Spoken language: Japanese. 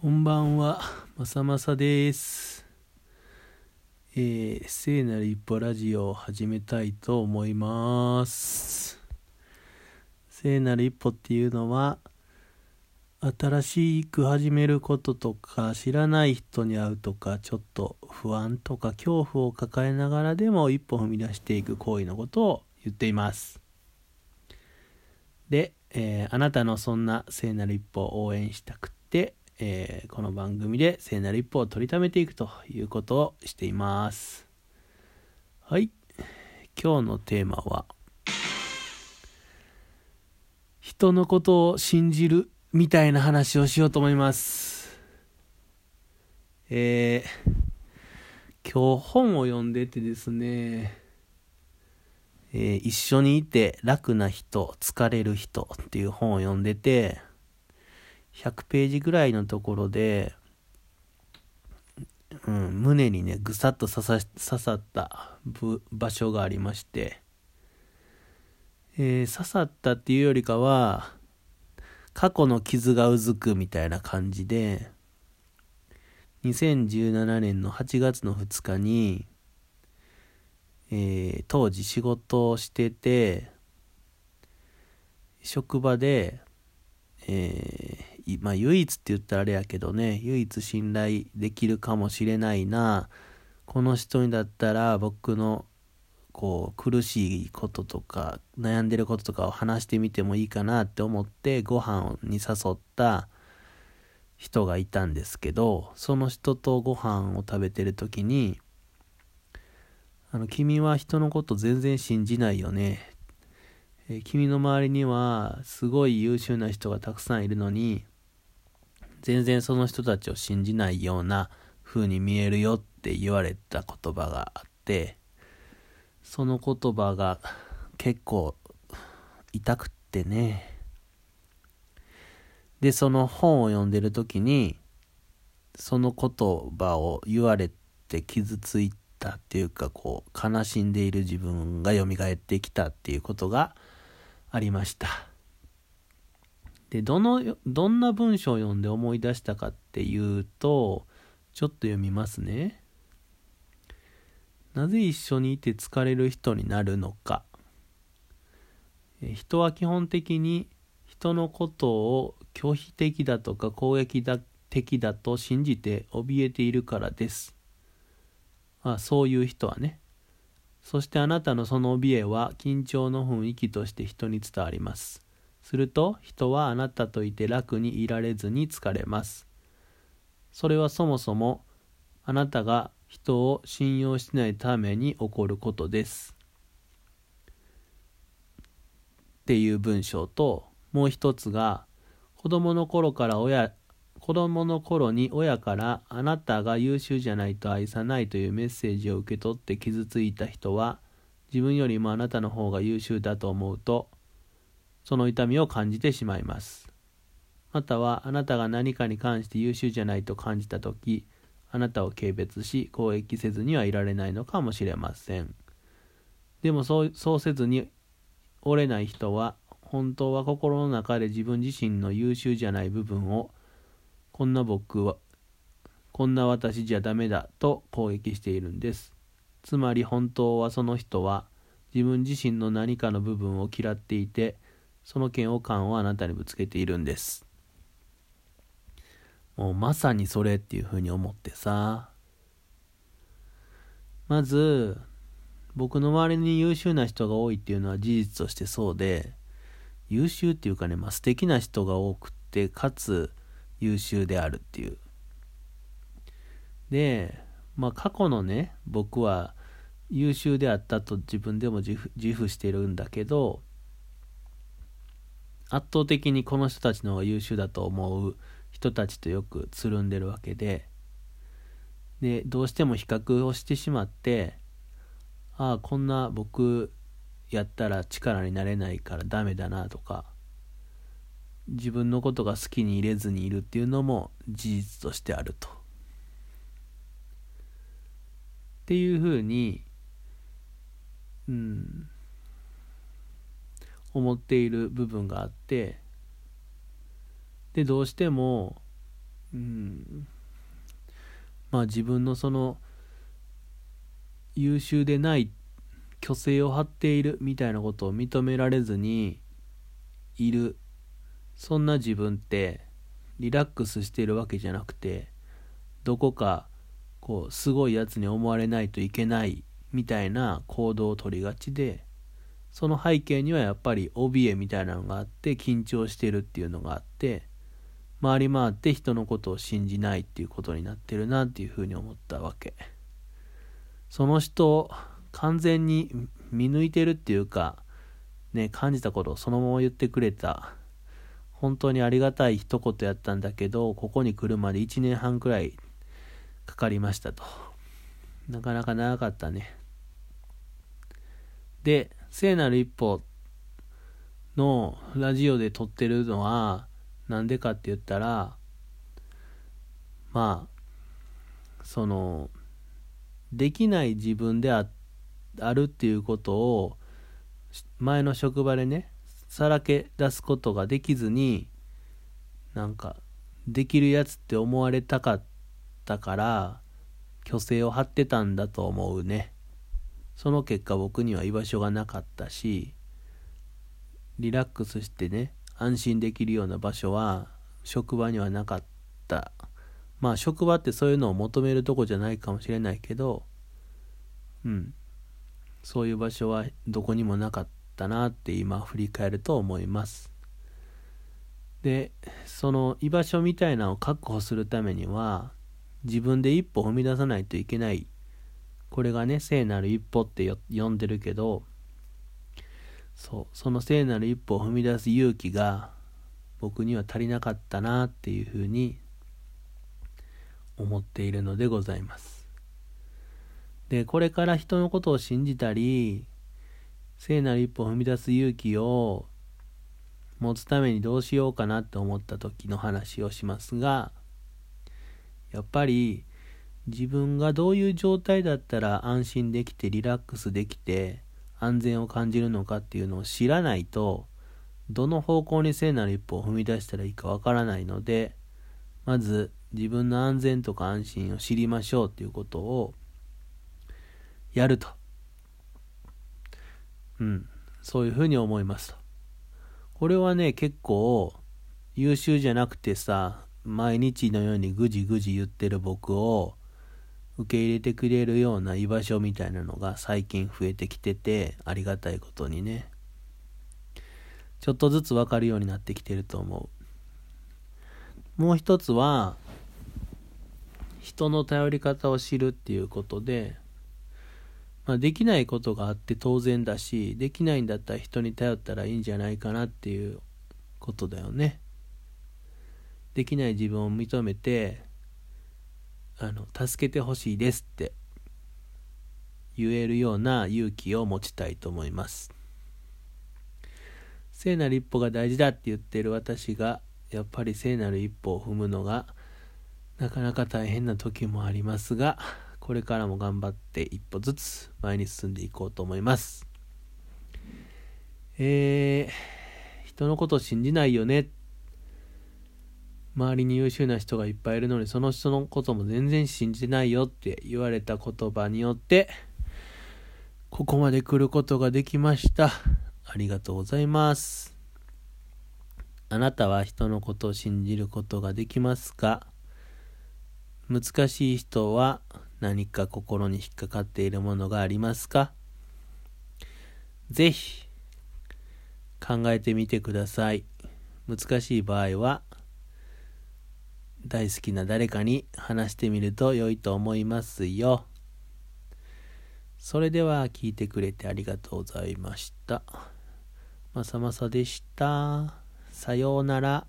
こんばんは、まさまさです。えー、聖なる一歩ラジオを始めたいと思います。聖なる一歩っていうのは、新しく始めることとか、知らない人に会うとか、ちょっと不安とか恐怖を抱えながらでも一歩踏み出していく行為のことを言っています。で、えーあなたのそんな聖なる一歩を応援したくて、えーこの番組で聖なる一歩を取りためていくということをしています。はい。今日のテーマは、人のことを信じるみたいな話をしようと思います。えー今日本を読んでてですね、えー一緒にいて楽な人、疲れる人っていう本を読んでて、100ページぐらいのところで、うん、胸にね、ぐさっと刺さ刺さった場所がありまして、えー刺さったっていうよりかは、過去の傷がうずくみたいな感じで、2017年の8月の2日に、えー当時仕事をしてて職場で、まあ、唯一って言ったらあれやけどね唯一信頼できるかもしれないな。この人にだったら僕のこう苦しいこととか悩んでることとかを話してみてもいいかなって思ってご飯に誘った人がいたんですけどその人とご飯を食べてる時にあの君は人のこと全然信じないよね、え君の周りにはすごい優秀な人がたくさんいるのに全然その人たちを信じないような風に見えるよって言われた言葉があってその言葉が結構痛くってね。でその本を読んでる時にその言葉を言われて傷ついたっていうかこう悲しんでいる自分が蘇ってきたっていうことがありました。でどのどんな文章を読んで思い出したかっていうとちょっと読みますね。なぜ一緒にいて疲れる人になるのか。人は基本的に人のことを拒否的だとか攻撃だ的だと信じて怯えているからです。あそういう人はね。そしてあなたのその怯えは緊張の雰囲気として人に伝わります。すると人はあなたといて楽にいられずに疲れます。それはそもそもあなたが人を信用しないために起こることです。っていう文章ともう一つが子供の頃から親子供の頃に親からあなたが優秀じゃないと愛さないというメッセージを受け取って傷ついた人は自分よりもあなたの方が優秀だと思うとその痛みを感じてしまいます。またはあなたが何かに関して優秀じゃないと感じた時あなたを軽蔑し攻撃せずにはいられないのかもしれません。でもそうそうせずに折れない人は本当は心の中で自分自身の優秀じゃない部分をこんな僕はこんな私じゃダメだと攻撃しているんです。つまり本当はその人は自分自身の何かの部分を嫌っていてその嫌悪感をあなたにぶつけているんです。もうまさにそれっていうふうに思ってさ。まず僕の周りに優秀な人が多いっていうのは事実としてそうで優秀っていうかね、まあ、素敵な人が多くてかつ優秀であるっていう。でまあ過去のね僕は優秀であったと自分でも自負自負してるんだけど圧倒的にこの人たちの方が優秀だと思う人たちとよくつるんでるわけででどうしても比較をしてしまってああこんな僕やったら力になれないからダメだなとか自分のことが好きに入れずにいるっていうのも事実としてあると。っていうふうに、うん、思っている部分があってでどうしてもうんまあ自分のその優秀でない虚勢を張っているみたいなことを認められずにいる。そんな自分ってリラックスしているわけじゃなくてどこかこうすごいやつに思われないといけないみたいな行動をとりがちでその背景にはやっぱり怯えみたいなのがあって緊張してるっていうのがあって回り回って人のことを信じないっていうことになってるなっていうふうに思ったわけ。その人完全に見抜いてるっていうかね感じたことをそのまま言ってくれた本当にありがたい一言やったんだけどここに来るまで1年半くらいかかりましたと。なかなか長かったね。で聖なる一歩のラジオで撮ってるのはなんでかって言ったらまあそのできない自分でああるっていうことを前の職場でねさらけ出すことができずになんかできるやつって思われたかったから虚勢を張ってたんだと思うね。その結果僕には居場所がなかったしリラックスしてね安心できるような場所は職場にはなかった。まあ職場ってそういうのを求めるとこじゃないかもしれないけどうん。そういう場所はどこにもなかったなって今振り返ると思います。でその居場所みたいなのを確保するためには自分で一歩踏み出さないといけないこれがね聖なる一歩って呼んでるけどそうその聖なる一歩を踏み出す勇気が僕には足りなかったなっていうふうに思っているのでございます。でこれから人のことを信じたり聖なる一歩を踏み出す勇気を持つためにどうしようかなって思った時の話をしますがやっぱり自分がどういう状態だったら安心できてリラックスできて安全を感じるのかっていうのを知らないとどの方向に聖なる一歩を踏み出したらいいかわからないのでまず自分の安全とか安心を知りましょうっていうことをやると。うん。そういうふうに思いますと。これはね結構優秀じゃなくてさ毎日のようにぐじぐじ言ってる僕を受け入れてくれるような居場所みたいなのが最近増えてきててありがたいことにね。ちょっとずつ分かるようになってきてると思う。もう一つは人の頼り方を知るっていうことで、まあ、できないことがあって当然だしできないんだったら人に頼ったらいいんじゃないかなっていうことだよね。できない自分を認めてあの助けてほしいですって言えるような勇気を持ちたいと思います。聖なる一歩が大事だって言ってる私がやっぱり聖なる一歩を踏むのがなかなか大変な時もありますがこれからも頑張って一歩ずつ前に進んでいこうと思います。えー、人のこと信じないよね周りに優秀な人がいっぱいいるのにその人のことも全然信じてないよって言われた言葉によってここまで来ることができました。ありがとうございます。あなたは人のことを信じることができますか？難しい人は何か心に引っかかっているものがありますか？ぜひ考えてみてください。難しい場合は大好きな誰かに話してみると良いと思いますよ。それでは聞いてくれてありがとうございました。まさまさでした。さようなら。